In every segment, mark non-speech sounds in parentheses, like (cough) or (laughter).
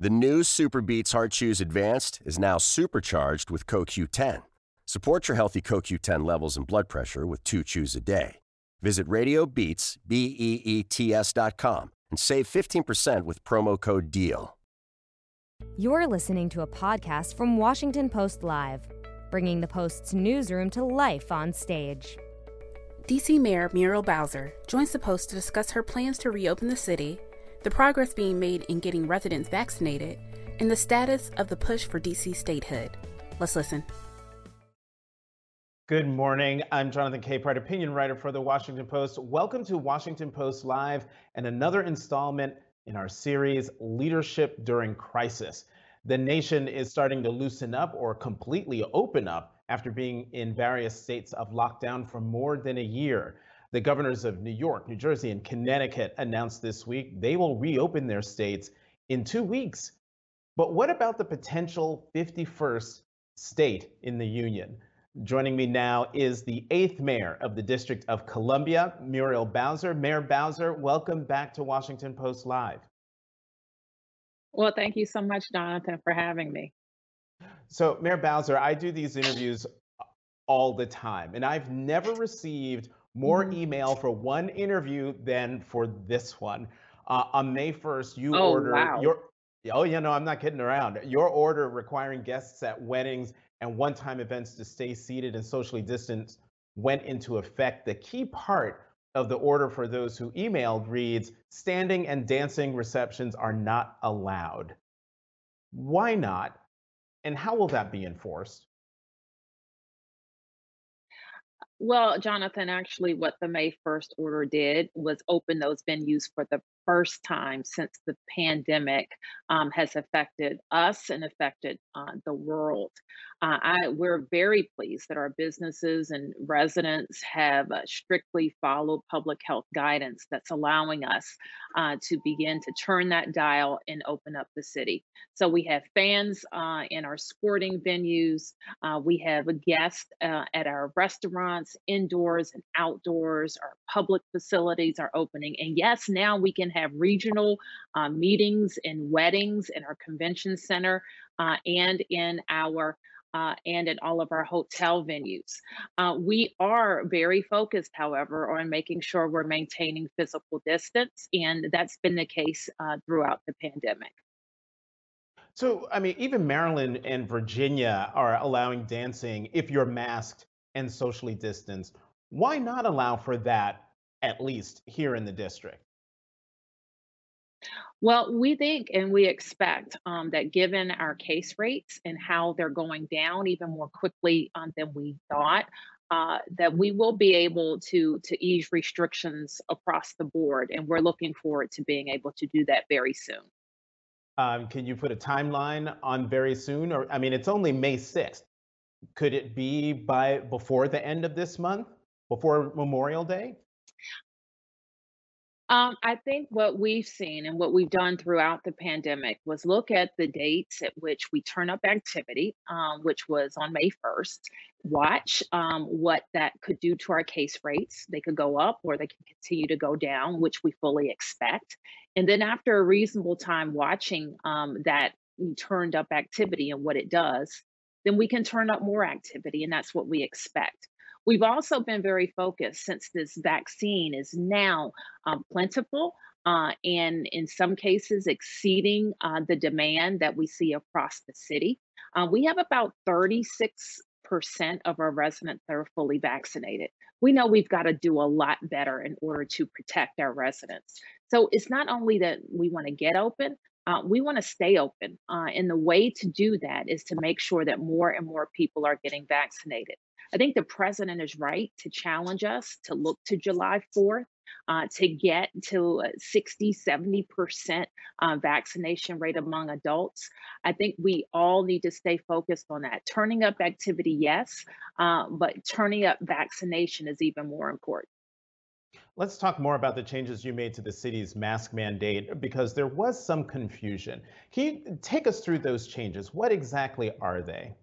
The new Super Beets Heart Chews Advanced is now supercharged with CoQ10. Support your healthy CoQ10 levels and blood pressure with two chews a day. Visit RadioBeets, B-E-E-T-S dot com and save 15% with promo code DEAL. You're listening to a podcast from Washington Post Live, bringing the Post's newsroom to life on stage. DC Mayor Muriel Bowser joins the Post to discuss her plans to reopen the city, the progress being made in getting residents vaccinated, and the status of the push for DC statehood. Let's listen. Good morning. I'm Jonathan Capehart, opinion writer for the Washington Post. Welcome to Washington Post Live and another installment in our series, Leadership During Crisis. The nation is starting to loosen up or completely open up after being in various states of lockdown for more than a year. The governors of New York, New Jersey, and Connecticut announced this week they will reopen their states in two weeks. But what about the potential 51st state in the union? Joining me now is the eighth mayor of the District of Columbia, Muriel Bowser. Mayor Bowser, welcome back to Washington Post Live. Well, thank you so much, Jonathan, for having me. So, Mayor Bowser, I do these interviews all the time, and I've never received more mm-hmm. email for one interview than for this one. Uh, on May 1st, you oh, ordered wow. your. Oh, yeah, no, I'm not kidding around. Your order requiring guests at weddings and one-time events to stay seated and socially distanced went into effect. The key part of the order for those who emailed reads, standing and dancing receptions are not allowed. Why not? And how will that be enforced? Well, Jonathan, actually, what the May 1st order did was open those venues for the first time since the pandemic um, has affected us and affected uh, the world. Uh, I, we're very pleased that our businesses and residents have uh, strictly followed public health guidance that's allowing us uh, to begin to turn that dial and open up the city. So we have fans uh, in our sporting venues. Uh, we have a guest at our restaurants, indoors and outdoors. Our public facilities are opening. And yes, now we can have regional uh, meetings and weddings in our convention center uh, and in our uh, and in all of our hotel venues. Uh, we are very focused, however, on making sure we're maintaining physical distance, and that's been the case uh, throughout the pandemic. So, I mean, even Maryland and Virginia are allowing dancing if you're masked and socially distanced. Why not allow for that, at least here in the district? Well, we think and we expect um, that given our case rates and how they're going down even more quickly um, than we thought, uh, that we will be able to to ease restrictions across the board, and we're looking forward to being able to do that very soon. Um, can you put a timeline on very soon? Or I mean, it's only May sixth. Could it be by before the end of this month, before Memorial Day? Um, I think what we've seen and what we've done throughout the pandemic was look at the dates at which we turn up activity, um, which was on May 1st, watch um, what that could do to our case rates. They could go up or they can continue to go down, which we fully expect. And then after a reasonable time watching um, that turned up activity and what it does, then we can turn up more activity, and that's what we expect. We've also been very focused since this vaccine is now um, plentiful uh, and in some cases exceeding uh, the demand that we see across the city. Uh, we have about 36 percent of our residents that are fully vaccinated. We know we've got to do a lot better in order to protect our residents. So it's not only that we want to get open, uh, we want to stay open. Uh, and the way to do that is to make sure that more and more people are getting vaccinated. I think the president is right to challenge us to look to July 4th uh, to get to 60, 70% uh, vaccination rate among adults. I think we all need to stay focused on that. Turning up activity, yes, uh, but turning up vaccination is even more important. Let's talk more about the changes you made to the city's mask mandate because there was some confusion. Can you take us through those changes? What exactly are they?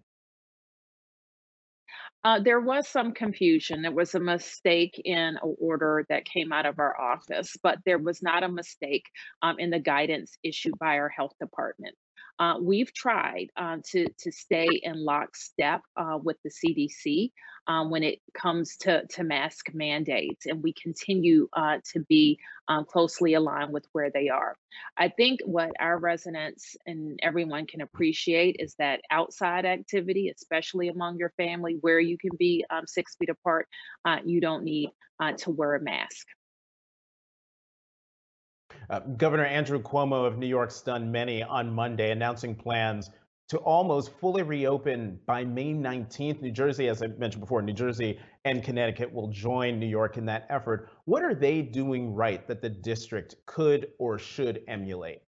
Uh, there was some confusion. There was a mistake in an order that came out of our office, but there was not a mistake um, in the guidance issued by our health department. Uh, we've tried uh, to to stay in lockstep uh, with the CDC um, when it comes to to mask mandates, and we continue uh, to be um, closely aligned with where they are. I think what our residents and everyone can appreciate is that outside activity, especially among your family, where you can be um, six feet apart, uh, you don't need uh, to wear a mask. Uh, Governor Andrew Cuomo of New York stunned many on Monday, announcing plans to almost fully reopen by May 19th. New Jersey, as I mentioned before, New Jersey and Connecticut will join New York in that effort. What are they doing right that the district could or should emulate?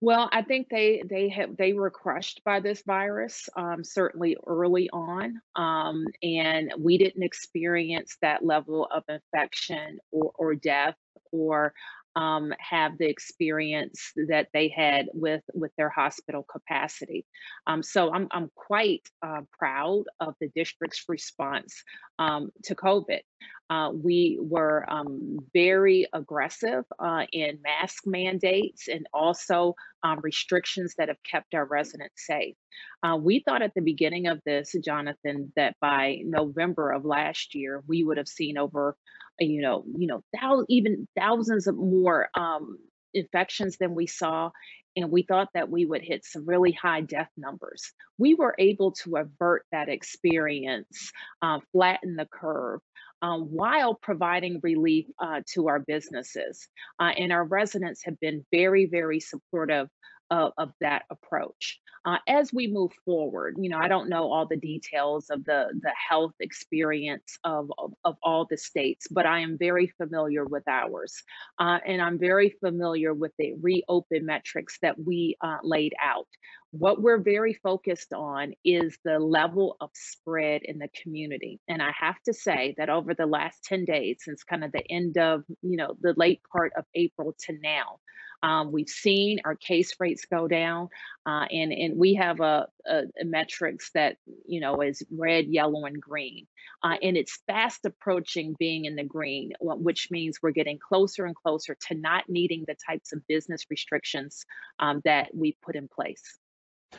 Well, I think they they have they were crushed by this virus, um, certainly early on, um, and we didn't experience that level of infection or, or death or um, have the experience that they had with with their hospital capacity. Um, so I'm I'm quite uh, proud of the district's response um, to COVID. Uh, we were um, very aggressive uh, in mask mandates and also um, restrictions that have kept our residents safe. Uh, we thought at the beginning of this, Jonathan, that by November of last year, we would have seen over you know, you know, thou- even thousands of more um, infections than we saw, and we thought that we would hit some really high death numbers. We were able to avert that experience, uh, flatten the curve. Um, while providing relief uh, to our businesses. Uh, and our residents have been very, very supportive of, of that approach. Uh, as we move forward, you know, I don't know all the details of the the health experience of of, of all the states, but I am very familiar with ours, uh, and I'm very familiar with the reopen metrics that we uh, laid out. What we're very focused on is the level of spread in the community, and I have to say that over the last ten days, since kind of the end of you know the late part of April to now. Um, we've seen our case rates go down, uh, and and we have a, a, a, metrics that you know is red, yellow, and green, uh, and it's fast approaching being in the green, which means we're getting closer and closer to not needing the types of business restrictions um, that we put in place.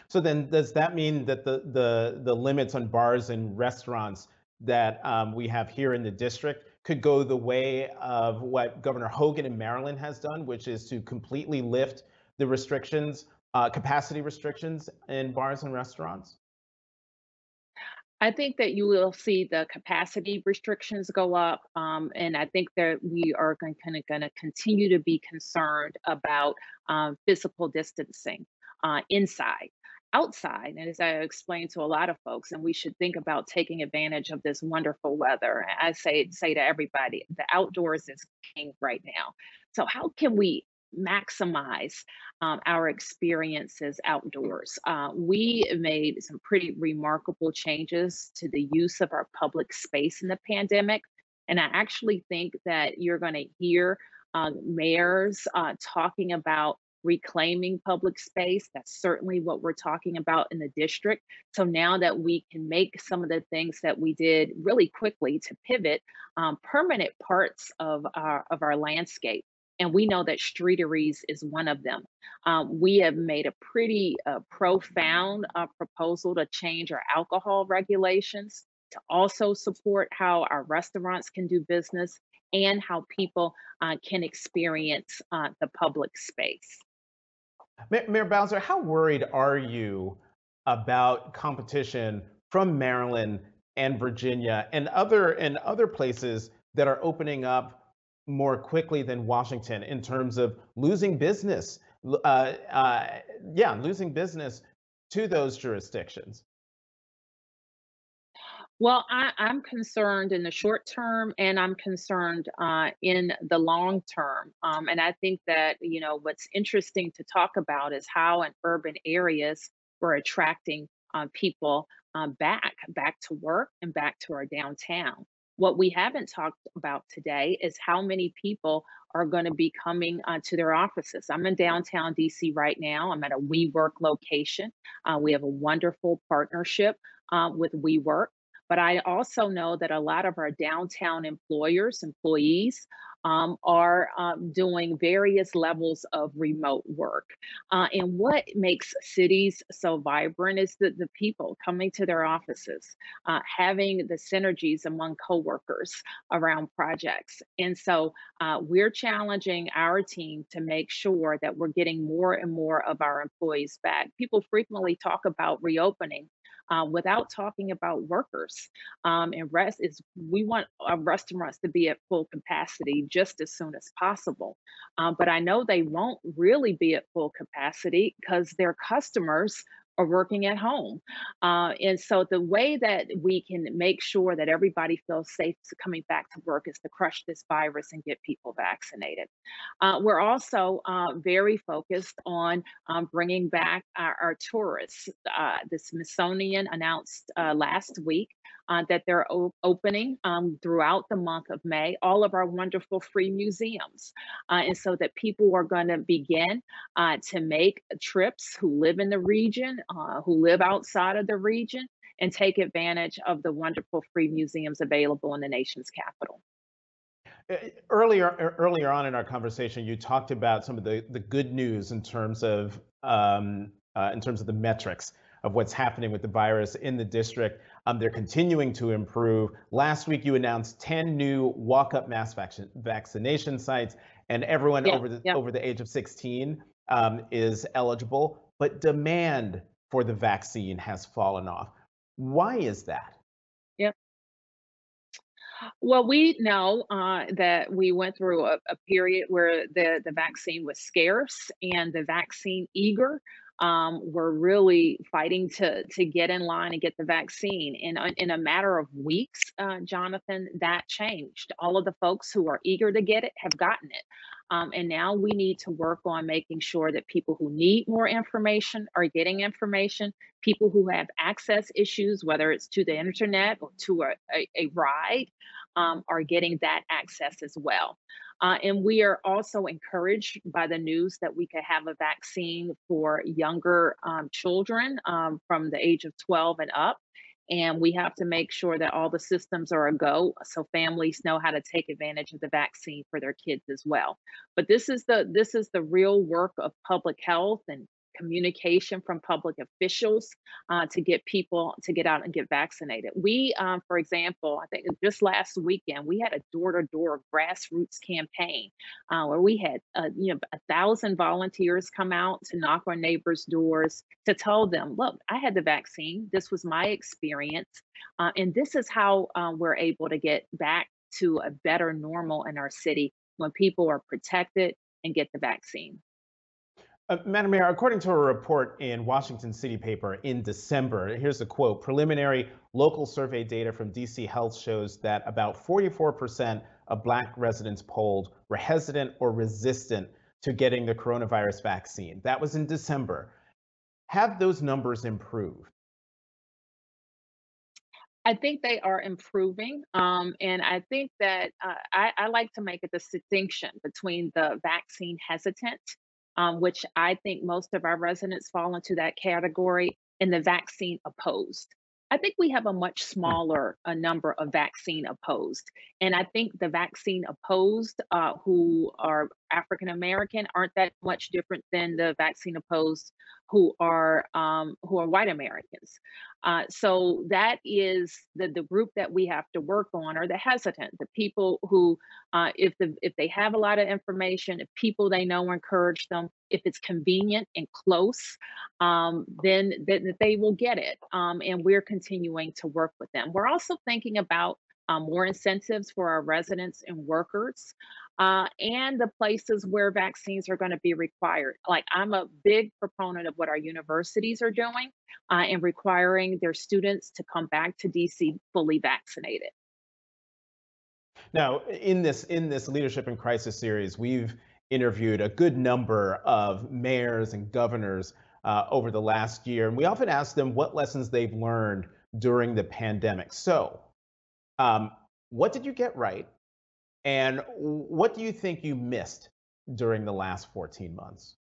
So then, does that mean that the the the limits on bars and restaurants that um, we have here in the district could go the way of what Governor Hogan in Maryland has done, which is to completely lift the restrictions, uh, capacity restrictions in bars and restaurants? I think that you will see the capacity restrictions go up, um, and I think that we are going to continue to be concerned about um, physical distancing uh, inside outside. And as I explained to a lot of folks, and we should think about taking advantage of this wonderful weather. I say say to everybody, the outdoors is king right now. So how can we maximize um, our experiences outdoors. Uh, we made some pretty remarkable changes to the use of our public space in the pandemic. And I actually think that you're going to hear uh, mayors uh, talking about reclaiming public space. That's certainly what we're talking about in the district. So now that we can make some of the things that we did really quickly to pivot um, permanent parts of our of our landscape. And we know that streeteries is one of them. Um, we have made a pretty uh, profound uh, proposal to change our alcohol regulations to also support how our restaurants can do business and how people uh, can experience uh, the public space. Mayor Bowser, how worried are you about competition from Maryland and Virginia and other and other places that are opening up more quickly than Washington in terms of losing business? Uh, uh, yeah, losing business to those jurisdictions. Well, I, I'm concerned in the short term, and I'm concerned uh, in the long term. Um, and I think that you know what's interesting to talk about is how in urban areas we're attracting uh, people uh, back, back to work, and back to our downtown. What we haven't talked about today is how many people are going to be coming uh, to their offices. I'm in downtown DC right now. I'm at a WeWork location. Uh, we have a wonderful partnership uh, with WeWork. But I also know that a lot of our downtown employers, employees, um, are um, doing various levels of remote work. Uh, and what makes cities so vibrant is the, the people coming to their offices, uh, having the synergies among coworkers around projects. And so uh, we're challenging our team to make sure that we're getting more and more of our employees back. People frequently talk about reopening uh, without talking about workers. Um, and rest is we want our restaurants to be at full capacity just as soon as possible. Um, but I know they won't really be at full capacity because their customers are working at home. Uh, and so the way that we can make sure that everybody feels safe coming back to work is to crush this virus and get people vaccinated. Uh, we're also uh, very focused on um, bringing back our, our tourists. Uh, the Smithsonian announced uh, last week uh, that they're opening um, throughout the month of May, all of our wonderful free museums. Uh, and so that people are going to begin uh, to make trips who live in the region, uh, who live outside of the region, and take advantage of the wonderful free museums available in the nation's capital. Earlier, earlier on in our conversation, you talked about some of the, the good news in terms of um, uh, in terms of the metrics of what's happening with the virus in the district. Um, they're continuing to improve. Last week, you announced 10 new walk-up mass vac- vaccination sites, and everyone yeah, over the yeah. over the age of 16 um, is eligible. But demand for the vaccine has fallen off. Why is that? Yep. Well, we know uh, that we went through a, a, period where the, the vaccine was scarce and the vaccine eager um, were really fighting to to get in line and get the vaccine. Uh, in a matter of weeks, uh, Jonathan, that changed. All of the folks who are eager to get it have gotten it. Um, and now we need to work on making sure that people who need more information are getting information. People who have access issues, whether it's to the internet or to a, a, a ride, um, are getting that access as well. Uh, and we are also encouraged by the news that we could have a vaccine for younger um, children um, from the age of 12 and up. And we have to make sure that all the systems are a go so families know how to take advantage of the vaccine for their kids as well. But this is the this is the real work of public health and communication from public officials uh, to get people to get out and get vaccinated. We, um, for example, I think just last weekend we had a door-to-door grassroots campaign uh, where we had uh, you know a thousand volunteers come out to knock on neighbors' doors to tell them, look, I had the vaccine. This was my experience, uh, and this is how uh, we're able to get back to a better normal in our city when people are protected and get the vaccine. Uh, Madam Mayor, according to a report in Washington City paper in December, here's a quote preliminary local survey data from DC Health shows that about 44% of Black residents polled were hesitant or resistant to getting the coronavirus vaccine. That was in December. Have those numbers improved? I think they are improving. Um, and I think that uh, I, I, like to make a distinction between the vaccine hesitant um, which I think most of our residents fall into that category, and the vaccine opposed. I think we have a much hmm. smaller a number of vaccine opposed. And I think the vaccine opposed uh, who are African American aren't that much different than the vaccine opposed who are um, who are white Americans. Uh, so that is the the group that we have to work on, are the hesitant, the people who, uh, if the if they have a lot of information, if people they know encourage them, if it's convenient and close, um, then then they will get it. Um, and we're continuing to work with them. We're also thinking about um, more incentives for our residents and workers uh, and the places where vaccines are going to be required. Like, I'm a big proponent of what our universities are doing uh, and requiring their students to come back to DC fully vaccinated. Now, in this in this leadership in crisis series, we've interviewed a good number of mayors and governors uh, over the last year, and we often ask them what lessons they've learned during the pandemic. So, um, what did you get right? And what do you think you missed during the last 14 months?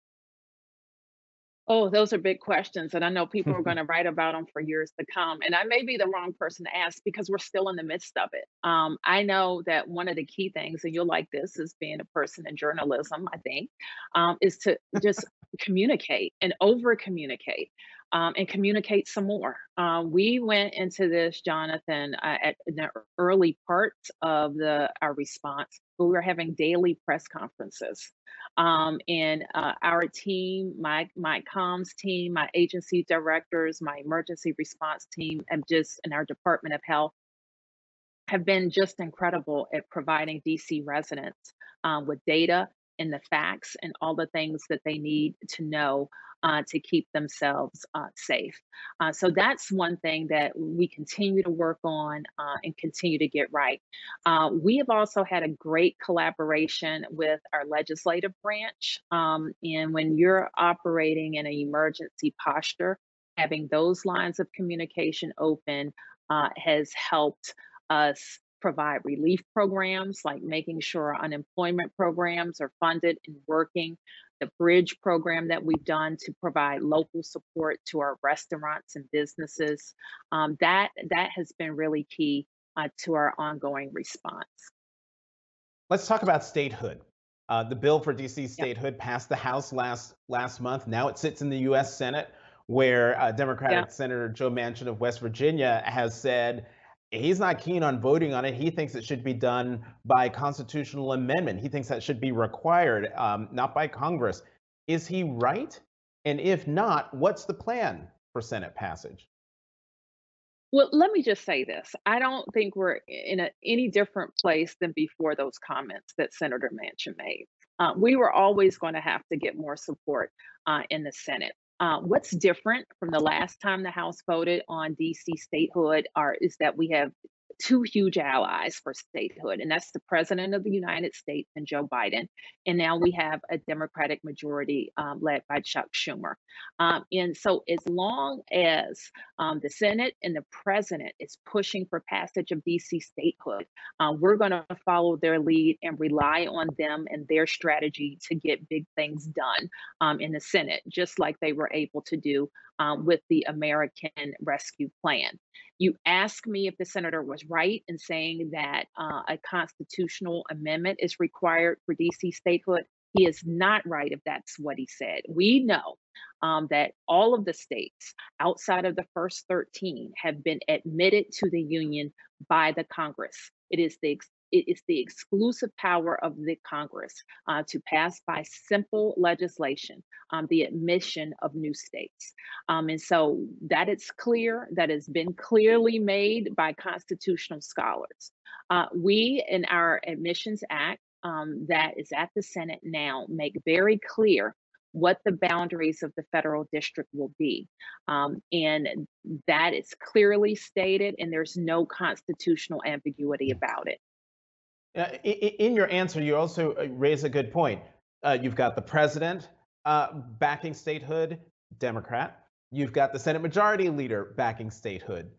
Oh, those are big questions, and I know people are (laughs) going to write about them for years to come. And I may be the wrong person to ask because we're still in the midst of it. Um, I know that one of the key things, and you'll like this, is being a person in journalism. I think um, is to just communicate and over communicate. Um, and communicate some more. Uh, we went into this, Jonathan, uh, at the early parts of the our response. But we were having daily press conferences um, and uh, our team, my my comms team, my agency directors, my emergency response team, and just in our Department of Health have been just incredible at providing DC residents um, with data and the facts and all the things that they need to know uh, to keep themselves uh, safe. Uh, so that's one thing that we continue to work on uh, and continue to get right. Uh, we have also had a great collaboration with our legislative branch. Um, and when you're operating in an emergency posture, having those lines of communication open uh, has helped us provide relief programs like making sure unemployment programs are funded and working the bridge program that we've done to provide local support to our restaurants and businesses. Um, that that has been really key uh, to our ongoing response. Let's talk about statehood. Uh, the bill for DC statehood yep. passed the House last last month. Now it sits in the U.S. Senate, where uh, Democratic yep. Senator Joe Manchin of West Virginia has said he's not keen on voting on it. He thinks it should be done by constitutional amendment. He thinks that should be required, um, not by Congress. Is he right? And if not, what's the plan for Senate passage? Well, let me just say this. I don't think we're in a, any different place than before those comments that Senator Manchin made. Uh, we were always going to have to get more support uh, in the Senate. Uh, what's different from the last time the House voted on DC statehood are is that we have two huge allies for statehood, and that's the President of the United States and Joe Biden. And now we have a Democratic majority um, led by Chuck Schumer. Um, and so, as long as um, the Senate and the President is pushing for passage of DC statehood, uh, we're going to follow their lead and rely on them and their strategy to get big things done um, in the Senate, just like they were able to do um, with the American Rescue Plan. You ask me if the senator was right in saying that uh, a constitutional amendment is required for DC statehood. He is not right if that's what he said. We know um, that all of the states outside of the first 13 have been admitted to the Union by the Congress. It is the it is the exclusive power of the Congress uh, to pass by simple legislation um, the admission of new states. Um, and so that it's clear, that has been clearly made by constitutional scholars. Uh, we, in our Admissions Act, um, that is at the Senate now, make very clear what the boundaries of the federal district will be. Um, and that is clearly stated, and there's no constitutional ambiguity about it. Uh, in your answer, you also uh, raise a good point. Uh, you've got the president uh, backing statehood, Democrat. You've got the Senate Majority Leader backing statehood,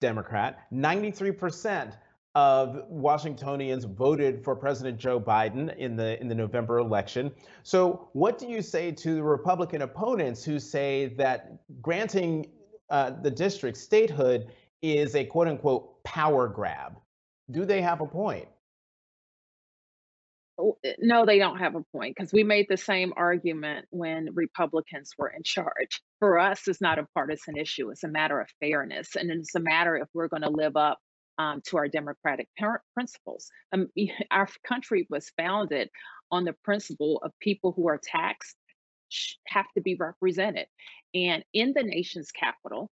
Democrat. 93% of Washingtonians voted for President Joe Biden in the in the November election. So, what do you say to the Republican opponents who say that granting uh, the district statehood is a quote unquote power grab? Do they have a point? Eh, no, they don't have a point because we made the same argument when Republicans were in charge. For us, it's not a partisan issue, it's a matter of fairness. And it's a matter if we're going to live up um, to our democratic principles. Um, (laughs) our country was founded on the principle of people who are taxed have to be represented. And in the nation's capital,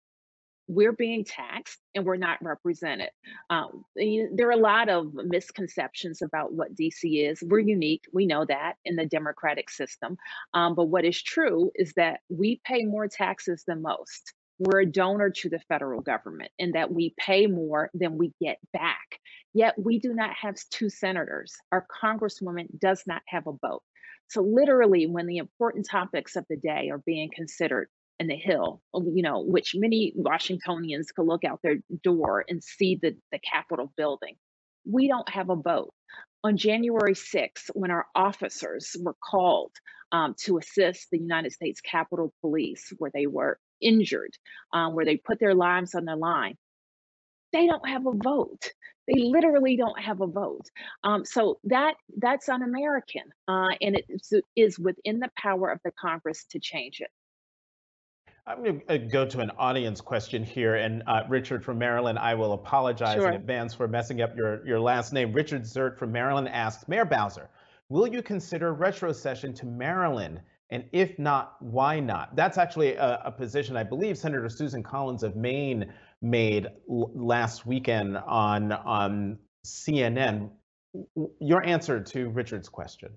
we're being taxed and we're not represented. Um, there are a lot of misconceptions about what DC is. We're unique, we know that in the democratic system. Um, but what is true is that we pay more taxes than most. We're a donor to the federal government in that we pay more than we get back. Yet we do not have two senators. Our congresswoman does not have a vote. So, literally, when the important topics of the day are being considered, and the hill, um, you know, which many Washingtonians could look out their door and see the, the Capitol building. We don't have a vote. on January 6th, when our officers were called um, to assist the United States Capitol Police, where they were injured, um, where they put their lives on the line, they don't have a vote. They literally don't have a vote. Um, so that that's un-American, uh, and it is within the power of the Congress to change it. I'm going to uh, go to an audience question here. And uh, Richard from Maryland, I will apologize sure. in advance for messing up your, your last name. Richard Zert from Maryland asks Mayor Bowser, will you consider retrocession to Maryland? And if not, why not? That's actually a, a position I believe Senator Susan Collins of Maine made last weekend on, on CNN. Your answer to Richard's question.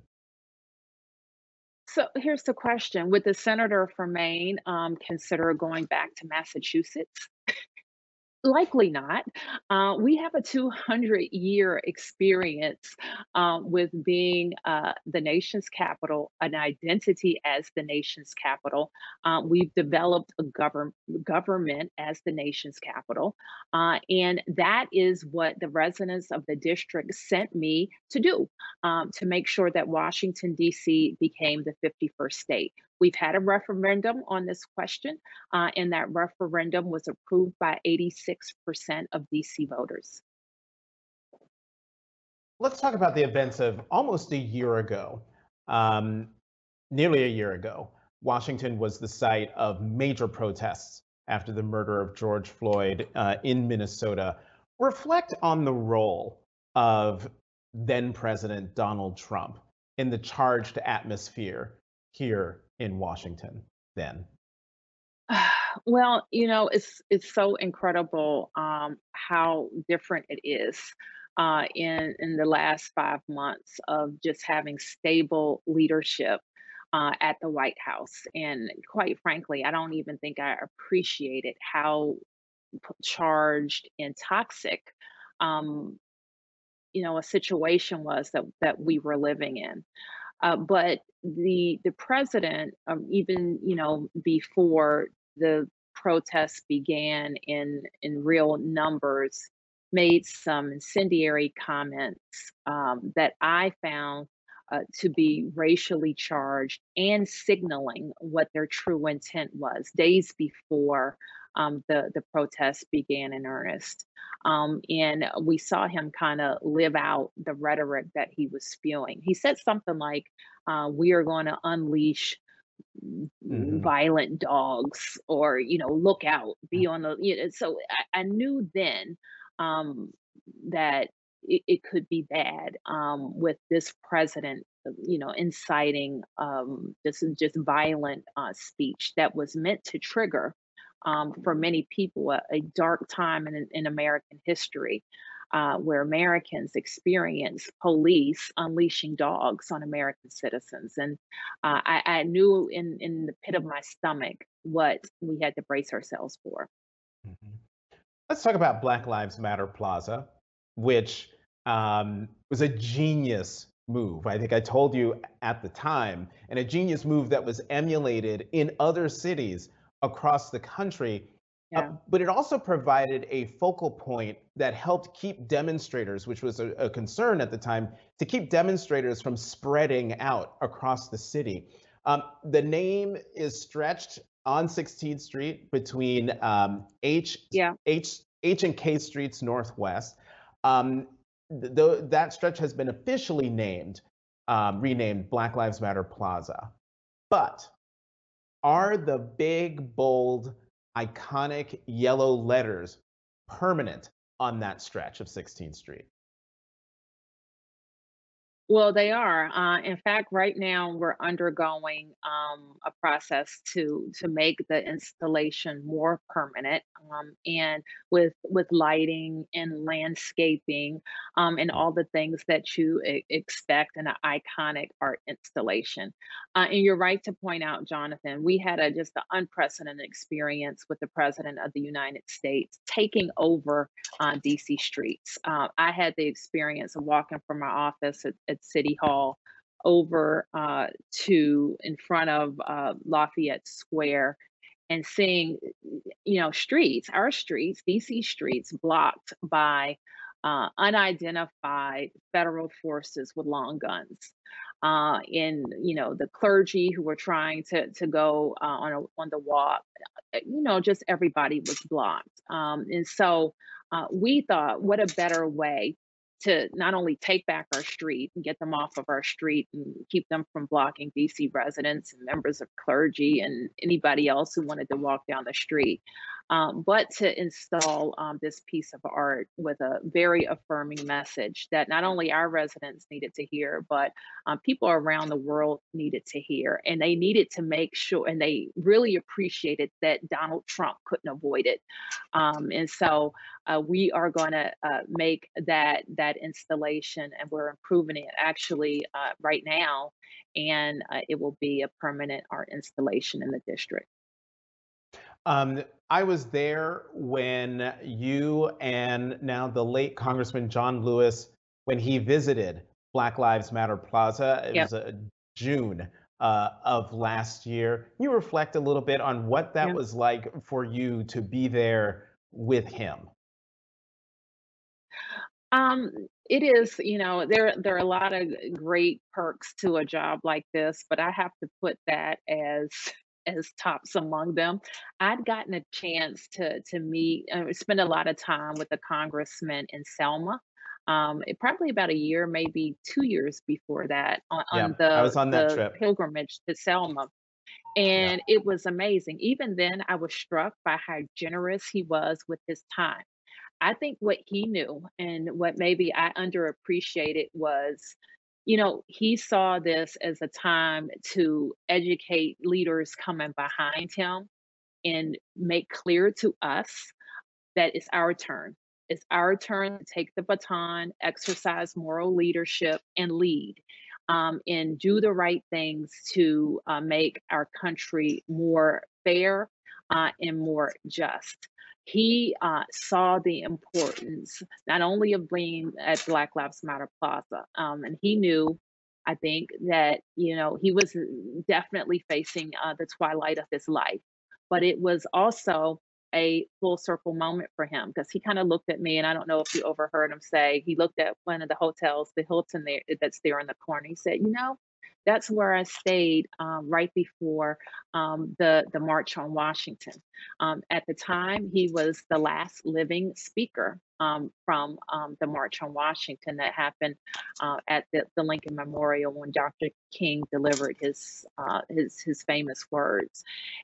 So here's the question Would the senator from Maine um, consider going back to Massachusetts? Likely not. Uh, we have a 200 year experience uh, with being uh, the nation's capital, an identity as the nation's capital. Uh, we've developed a govern- government as the nation's capital. Uh, and that is what the residents of the district sent me to do um, to make sure that Washington, D.C. became the 51st state. We've had a referendum on this question, uh, and that referendum was approved by 86% of DC voters. Let's talk about the events of almost a year ago, um, nearly a year ago. Washington was the site of major protests after the murder of George Floyd uh, in Minnesota. Reflect on the role of then President Donald Trump in the charged atmosphere here in Washington then? (sighs) Well, you know, it's it's so incredible um, how different it is uh, in in the last five months of just having stable leadership uh, at the White House. And quite frankly, I don't even think I appreciated how charged and toxic, um, you know, a situation was that that we were living in. Uh, but the the president, um, even you know before the protests began in in real numbers, made some incendiary comments um, that I found uh, to be racially charged and signaling what their true intent was days before um, the the protests began in earnest. Um, and we saw him kind of live out the rhetoric that he was spewing. He said something like, uh, "We are going to unleash." Mm-hmm. violent dogs or you know look out be on the you know so i, I knew then um, that it, it, could be bad um, with this president you know inciting um, this just violent uh, speech that was meant to trigger um, for many people a, a dark time in, in American history. Uh, where Americans experience police unleashing dogs on American citizens. And uh, I, I, knew in, in the pit of my stomach what we had to brace ourselves for. Mm-hmm. Let's talk about Black Lives Matter Plaza, which um, was a genius move. I think I told you at the time, and a genius move that was emulated in other cities across the country. Uh, yeah. Uh, but it also provided a focal point that helped keep demonstrators, which was a, a, concern at the time, to keep demonstrators from spreading out across the city. Um, the name is stretched on 16th Street between um, H, yeah. H, H and K Streets Northwest. Um, th- that stretch has been officially named, um, renamed Black Lives Matter Plaza. But are the big, bold, iconic yellow letters permanent on that stretch of 16th Street? Well, they are. Uh, in fact, right now we're undergoing um, a process to to make the installation more permanent, um, and with with lighting and landscaping um, and all the things that you expect in an iconic art installation. Uh, and you're right to point out, Jonathan, we had a just an unprecedented experience with the President of the United States taking over uh, DC streets. Uh, I had the experience of walking from my office at, at City Hall over uh, to in front of uh, Lafayette Square and seeing, you know, streets, our streets, DC streets blocked by uh, unidentified federal forces with long guns. Uh, in you know the clergy who were trying to to go uh, on a, on the walk, uh, you know, just everybody was blocked. Um, and so uh, we thought, what a better way to not only take back our street and get them off of our street and keep them from blocking DC residents and members of clergy and anybody else who wanted to walk down the street, um, but to install um, this piece of art with a very affirming message that not only our residents needed to hear, but um, people around the world needed to hear. And they needed to make sure, and they really appreciated that Donald Trump couldn't avoid it. Um, and so uh, we are going to uh, make that that installation, and we're improving it actually uh, right now, and uh, it will be a permanent art installation in the district. Um, I was there when you and now the late Congressman John Lewis, when he visited Black Lives Matter Plaza. It yep. was a June uh, of last year. Can you reflect a little bit on what that was like for you to be there with him? Um, it is, you know, there there are a lot of great perks to a job like this, but I have to put that as (laughs) as tops among them. I'd gotten a chance to to meet, uh, spend a lot of time with the congressman in Selma. Um, it, probably about a year, maybe two years before that, on, yeah, on the, I was on that trip. pilgrimage to Selma. And yeah. it was amazing. Even then, I was struck by how generous he was with his time. I think what he knew and what maybe I underappreciated was you know, he saw this as a time to educate leaders coming behind him and make clear to us that it's our turn. It's our turn to take the baton, exercise moral leadership, and lead, um, and do the right things to uh, make our country more fair uh, and more just he uh, saw the importance not only of being at Black Lives Matter Plaza, um, and he knew, I think, that you know he was definitely facing uh, the twilight of his life, but it was also a full circle moment for him because he kind of looked at me, and I don't know if you overheard him say he looked at one of the hotels, the Hilton there that's there in the corner. He said, "You know, that's where I stayed um, right before um, the the March on Washington. Um, at the time, he was the last living speaker um, from um, the March on Washington that happened uh, at the, the, Lincoln Memorial when Dr. King delivered his uh, his his famous words,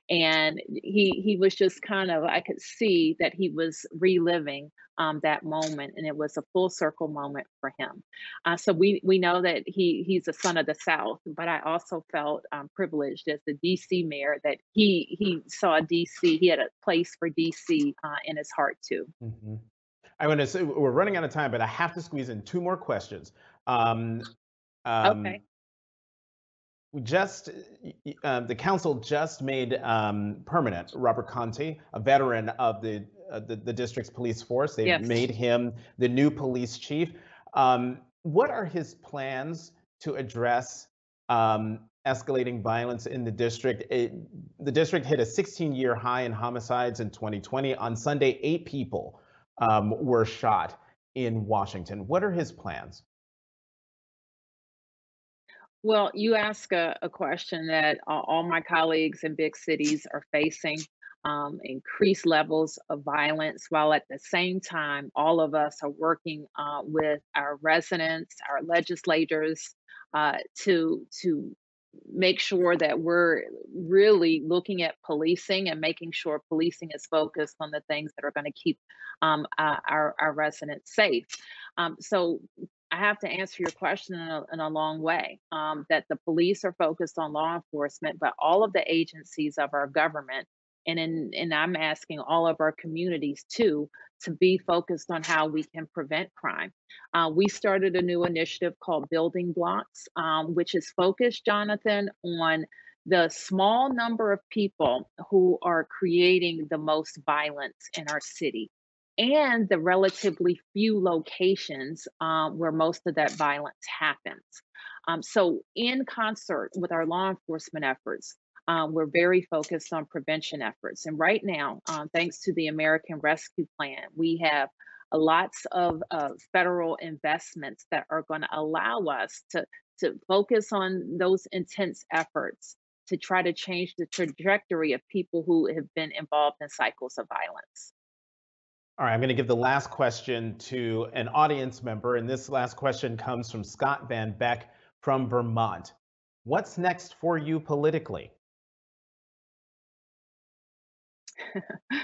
and he he was just kind of I could see that he was reliving um, that moment, and it was a full circle moment for him. Uh, so we we know that he he's a son of the South, but I also felt um, privileged as the D.C. mayor that he he saw D.C. He had a place for D.C. Uh, in his heart too. Mm-hmm. I want to say we're running out of time, but I have to squeeze in two more questions. Um, um, okay. We just, uh, the council just made um, permanent Robert Contee, a veteran of the uh, the, the, district's police force. They yes. made him the new police chief. Um, what are his plans to address um, escalating violence in the district? It, the district hit a 16-year high in homicides in 2020. On Sunday, eight people um, were shot in Washington. What are his plans? Well, you ask a, a question that all my colleagues in big cities are facing um, increased levels of violence, while at the same time, all of us are working uh, with our residents, our legislators, uh, to to make sure that we're really looking at policing and making sure policing is focused on the things that are going to keep um, uh, our, our residents safe. Um, so I have to answer your question in a, in a long way um, that the police are focused on law enforcement, but all of the agencies of our government and in, and I'm asking all of our communities too to be focused on how we can prevent crime. Uh, we started a new initiative called Building Blocks, um, which is focused, Jonathan, on the small number of people who are creating the most violence in our city and the relatively few locations um, where most of that violence happens. Um, so, in concert with our law enforcement efforts, um, we're very focused on prevention efforts. And right now, um, thanks to the American Rescue Plan, we have lots of uh, federal investments that are going to allow us to to focus on those intense efforts to try to change the trajectory of people who have been involved in cycles of violence. All right, I'm going to give the last question to an audience member, and this last question comes from Scott Van Beck from Vermont. What's next for you politically? (laughs)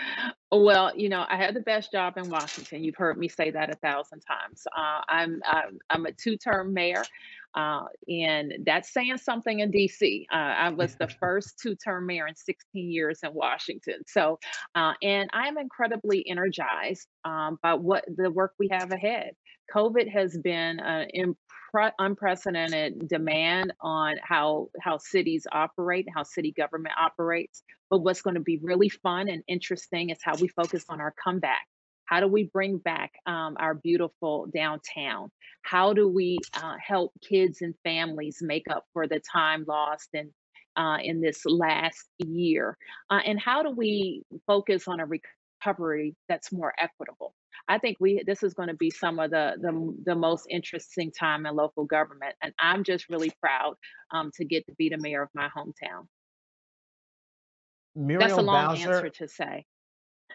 Well, you know, I had the best job in Washington. You've heard me say that a thousand times. Uh, I'm, I'm I'm a two-term mayor, uh, and that's saying something in D.C. Uh, I was the (laughs) first two-term mayor in 16 years in Washington. So, uh, and I'm incredibly energized um, by what the work we have ahead. COVID has been an impre- unprecedented demand on how how cities operate, how city government operates. But what's going to be really fun and interesting is how we focus on our comeback. How do we bring back um, our beautiful downtown? How do we uh, help kids and families make up for the time lost and uh, in this last year? Uh, and how do we focus on a recovery that's more equitable? I think we this is going to be some of the the, the most interesting time in local government, and I'm just really proud um, to get to be the mayor of my hometown. Muriel That's a long Bowser. answer to say.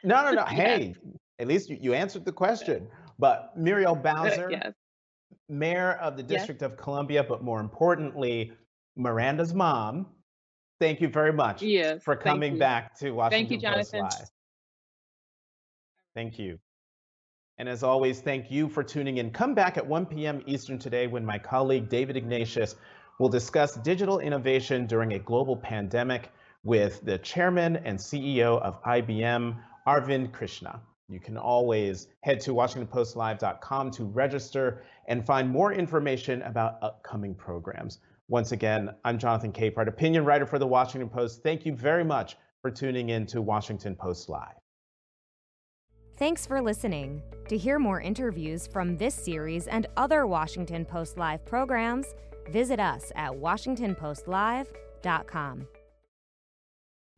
No, no, no. (laughs) Hey, at least you, you answered the question. But Muriel (laughs) Bowser, yes, mayor of the yes. District of Columbia, but more importantly, Miranda's mom. Thank you very much Yes, for coming back to Washington Thank you, Washington Post Jonathan. Live. Thank you. And as always, thank you for tuning in. Come back at 1 p.m. Eastern today when my colleague David Ignatius will discuss digital innovation during a global pandemic with the chairman and CEO of IBM, Arvind Krishna. You can always head to WashingtonPostLive.com to register and find more information about upcoming programs. Once again, I'm Jonathan Capehart, opinion writer for the Washington Post. Thank you very much for tuning in to Washington Post Live. Thanks for listening. To hear more interviews from this series and other Washington Post Live programs, visit us at WashingtonPostLive.com.